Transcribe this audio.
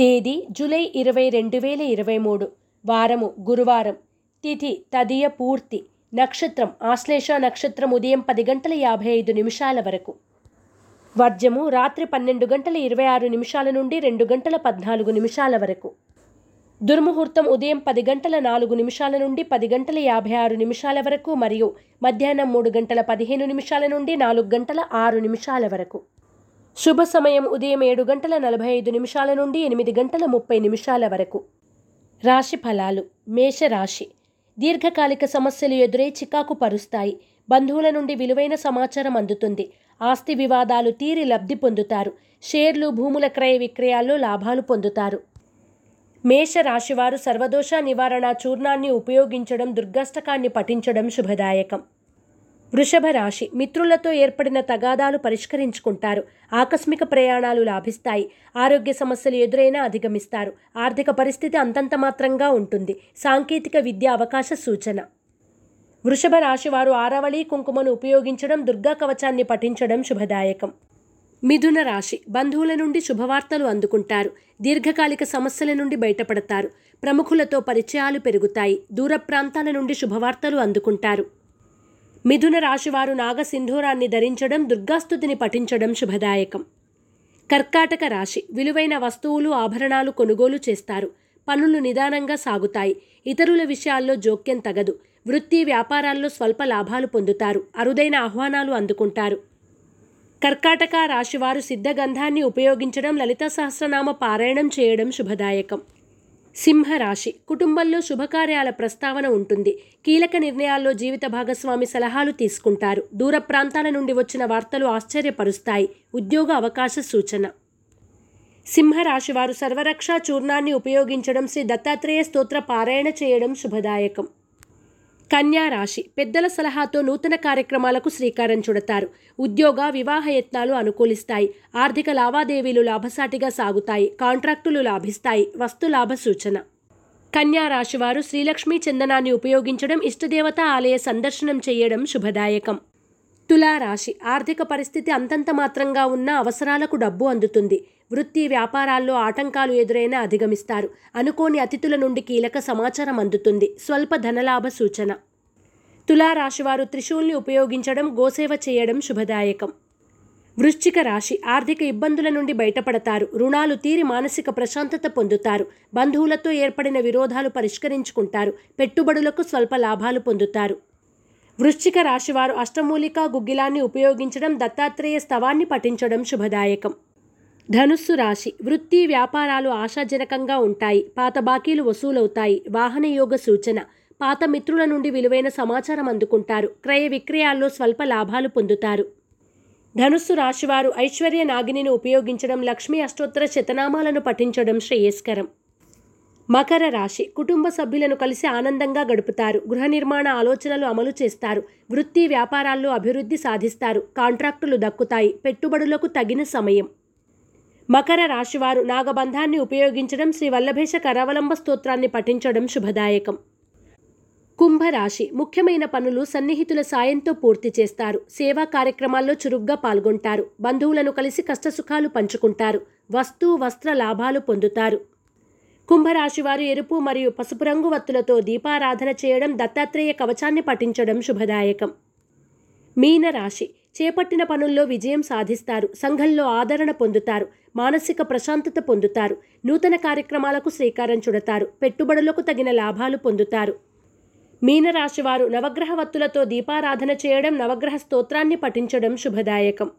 తేదీ జూలై ఇరవై రెండు వేల ఇరవై మూడు. వారము గురువారం. తిథి తదియ పూర్తి. నక్షత్రం ఆశ్లేష నక్షత్రం ఉదయం పది గంటల యాభై ఐదు నిమిషాల వరకు. వర్జము రాత్రి పన్నెండు గంటల ఇరవై ఆరు నిమిషాల నుండి రెండు గంటల పద్నాలుగు నిమిషాల వరకు. దుర్ముహూర్తం ఉదయం పది గంటల నాలుగు నిమిషాల నుండి పది గంటల యాభై ఆరు నిమిషాల వరకు మరియు మధ్యాహ్నం మూడు గంటల పదిహేను నిమిషాల నుండి నాలుగు గంటల ఆరు నిమిషాల వరకు. శుభ సమయం ఉదయం ఏడు గంటల నలభై ఐదు నిమిషాల నుండి ఎనిమిది గంటల ముప్పై నిమిషాల వరకు. రాశి ఫలాలు. మేషరాశి దీర్ఘకాలిక సమస్యలు ఎదురై చికాకు పరుస్తాయి. బంధువుల నుండి విలువైన సమాచారం అందుతుంది. ఆస్తి వివాదాలు తీరి లబ్ధి పొందుతారు. షేర్లు భూముల క్రయ విక్రయాల్లో లాభాలు పొందుతారు. మేషరాశివారు సర్వదోష నివారణ చూర్ణాన్ని ఉపయోగించడం దుర్గష్టకాన్ని పఠించడం శుభదాయకం. వృషభ రాశి మిత్రులతో ఏర్పడిన తగాదాలు పరిష్కరించుకుంటారు. ఆకస్మిక ప్రయాణాలు లాభిస్తాయి. ఆరోగ్య సమస్యలు ఎదురైనా అధిగమిస్తారు. ఆర్థిక పరిస్థితి అంతంత మాత్రంగా ఉంటుంది. సాంకేతిక విద్య అవకాశ సూచన. వృషభ రాశి వారు ఆరవళి కుంకుమను ఉపయోగించడం దుర్గా కవచాన్ని పఠించడం శుభదాయకం. మిథున రాశి బంధువుల నుండి శుభవార్తలు అందుకుంటారు. దీర్ఘకాలిక సమస్యల నుండి బయటపడతారు. ప్రముఖులతో పరిచయాలు పెరుగుతాయి. దూర ప్రాంతాల నుండి శుభవార్తలు అందుకుంటారు. మిథున రాశివారు నాగసింధూరాన్ని ధరించడం దుర్గాస్తుతిని పఠించడం శుభదాయకం. కర్కాటక రాశి విలువైన వస్తువులు ఆభరణాలు కొనుగోలు చేస్తారు. పనులు నిదానంగా సాగుతాయి. ఇతరుల విషయాల్లో జోక్యం తగదు. వృత్తి వ్యాపారాల్లో స్వల్ప లాభాలు పొందుతారు. అరుదైన ఆహ్వానాలు అందుకుంటారు. కర్కాటక రాశివారు సిద్ధగంధాన్ని ఉపయోగించడం లలిత సహస్రనామ పారాయణం చేయడం శుభదాయకం. సింహరాశి. కుటుంబంలో శుభకార్యాల ప్రస్తావన ఉంటుంది. కీలక నిర్ణయాల్లో జీవిత భాగస్వామి సలహాలు తీసుకుంటారు. దూర ప్రాంతాల నుండి వచ్చిన వార్తలు ఆశ్చర్యపరుస్తాయి. ఉద్యోగ అవకాశ సూచన. సింహరాశి వారు సర్వరక్ష చూర్ణాన్ని ఉపయోగించడం శ్రీ దత్తాత్రేయ స్తోత్ర పారాయణ చేయడం శుభదాయకం. కన్యా రాశి పెద్దల సలహాతో నూతన కార్యక్రమాలకు శ్రీకారం చుడతారు. ఉద్యోగ వివాహ యత్నాలు అనుకూలిస్తాయి. ఆర్థిక లావాదేవీలు లాభసాటిగా సాగుతాయి. కాంట్రాక్టులు లాభిస్తాయి. వస్తు లాభ సూచన. కన్యా రాశివారు శ్రీలక్ష్మీ చందనాన్ని ఉపయోగించడం ఇష్టదేవత ఆలయ సందర్శనం చేయడం శుభదాయకం. తులారాశి ఆర్థిక పరిస్థితి అంతంత మాత్రంగా ఉన్న అవసరాలకు డబ్బు అందుతుంది. వృత్తి వ్యాపారాల్లో ఆటంకాలు ఎదురైనా అధిగమిస్తారు. అనుకోని అతిథుల నుండి కీలక సమాచారం అందుతుంది. స్వల్ప ధనలాభ సూచన. తులారాశివారు త్రిశూల్ని ఉపయోగించడం గోసేవ చేయడం శుభదాయకం. వృశ్చిక రాశి. ఆర్థిక ఇబ్బందుల నుండి బయటపడతారు. రుణాలు తీరి మానసిక ప్రశాంతత పొందుతారు. బంధువులతో ఏర్పడిన విరోధాలు పరిష్కరించుకుంటారు. పెట్టుబడులకు స్వల్ప లాభాలు పొందుతారు. వృశ్చిక రాశివారు అష్టమూలికా గుగ్గిలాన్ని ఉపయోగించడం దత్తాత్రేయ స్తవాన్ని పఠించడం శుభదాయకం. ధనుస్సు రాశి. వృత్తి వ్యాపారాలు ఆశాజనకంగా ఉంటాయి. పాత బాకీలు వసూలవుతాయి. వాహన యోగ సూచన. పాత మిత్రుల నుండి విలువైన సమాచారం అందుకుంటారు. క్రయ విక్రయాల్లో స్వల్ప లాభాలు పొందుతారు. ధనుస్సు రాశివారు ఐశ్వర్య నాగిని ఉపయోగించడం లక్ష్మీ అష్టోత్తర శతనామాలను పఠించడం శ్రేయస్కరం. మకర రాశి. కుటుంబ సభ్యులను కలిసి ఆనందంగా గడుపుతారు. గృహ నిర్మాణ ఆలోచనలు అమలు చేస్తారు. వృత్తి వ్యాపారాల్లో అభివృద్ధి సాధిస్తారు. కాంట్రాక్టులు దక్కుతాయి. పెట్టుబడులకు తగిన సమయం. మకర రాశివారు నాగబంధాన్ని ఉపయోగించడం శ్రీ వల్లభేష కరావలంబ స్తోత్రాన్ని పఠించడం శుభదాయకం. కుంభరాశి ముఖ్యమైన పనులు సన్నిహితుల సాయంతో పూర్తి చేస్తారు. సేవా కార్యక్రమాల్లో చురుగ్గా పాల్గొంటారు. బంధువులను కలిసి కష్టసుఖాలు పంచుకుంటారు. వస్తు వస్త్ర లాభాలు పొందుతారు. కుంభరాశి వారు ఎరుపు మరియు పసుపు రంగు వత్తులతో దీపారాధన చేయడం దత్తాత్రేయ కవచాన్ని పఠించడం శుభదాయకం. మీనరాశి చేపట్టిన పనుల్లో విజయం సాధిస్తారు సంఘంలో ఆదరణ పొందుతారు మానసిక ప్రశాంతత పొందుతారు నూతన కార్యక్రమాలకు శ్రీకారం చుడతారు పెట్టుబడులకు తగిన లాభాలు పొందుతారు. మీనరాశివారు నవగ్రహ వత్తులతో దీపారాధన చేయడం నవగ్రహ స్తోత్రాన్ని పఠించడం శుభదాయకం.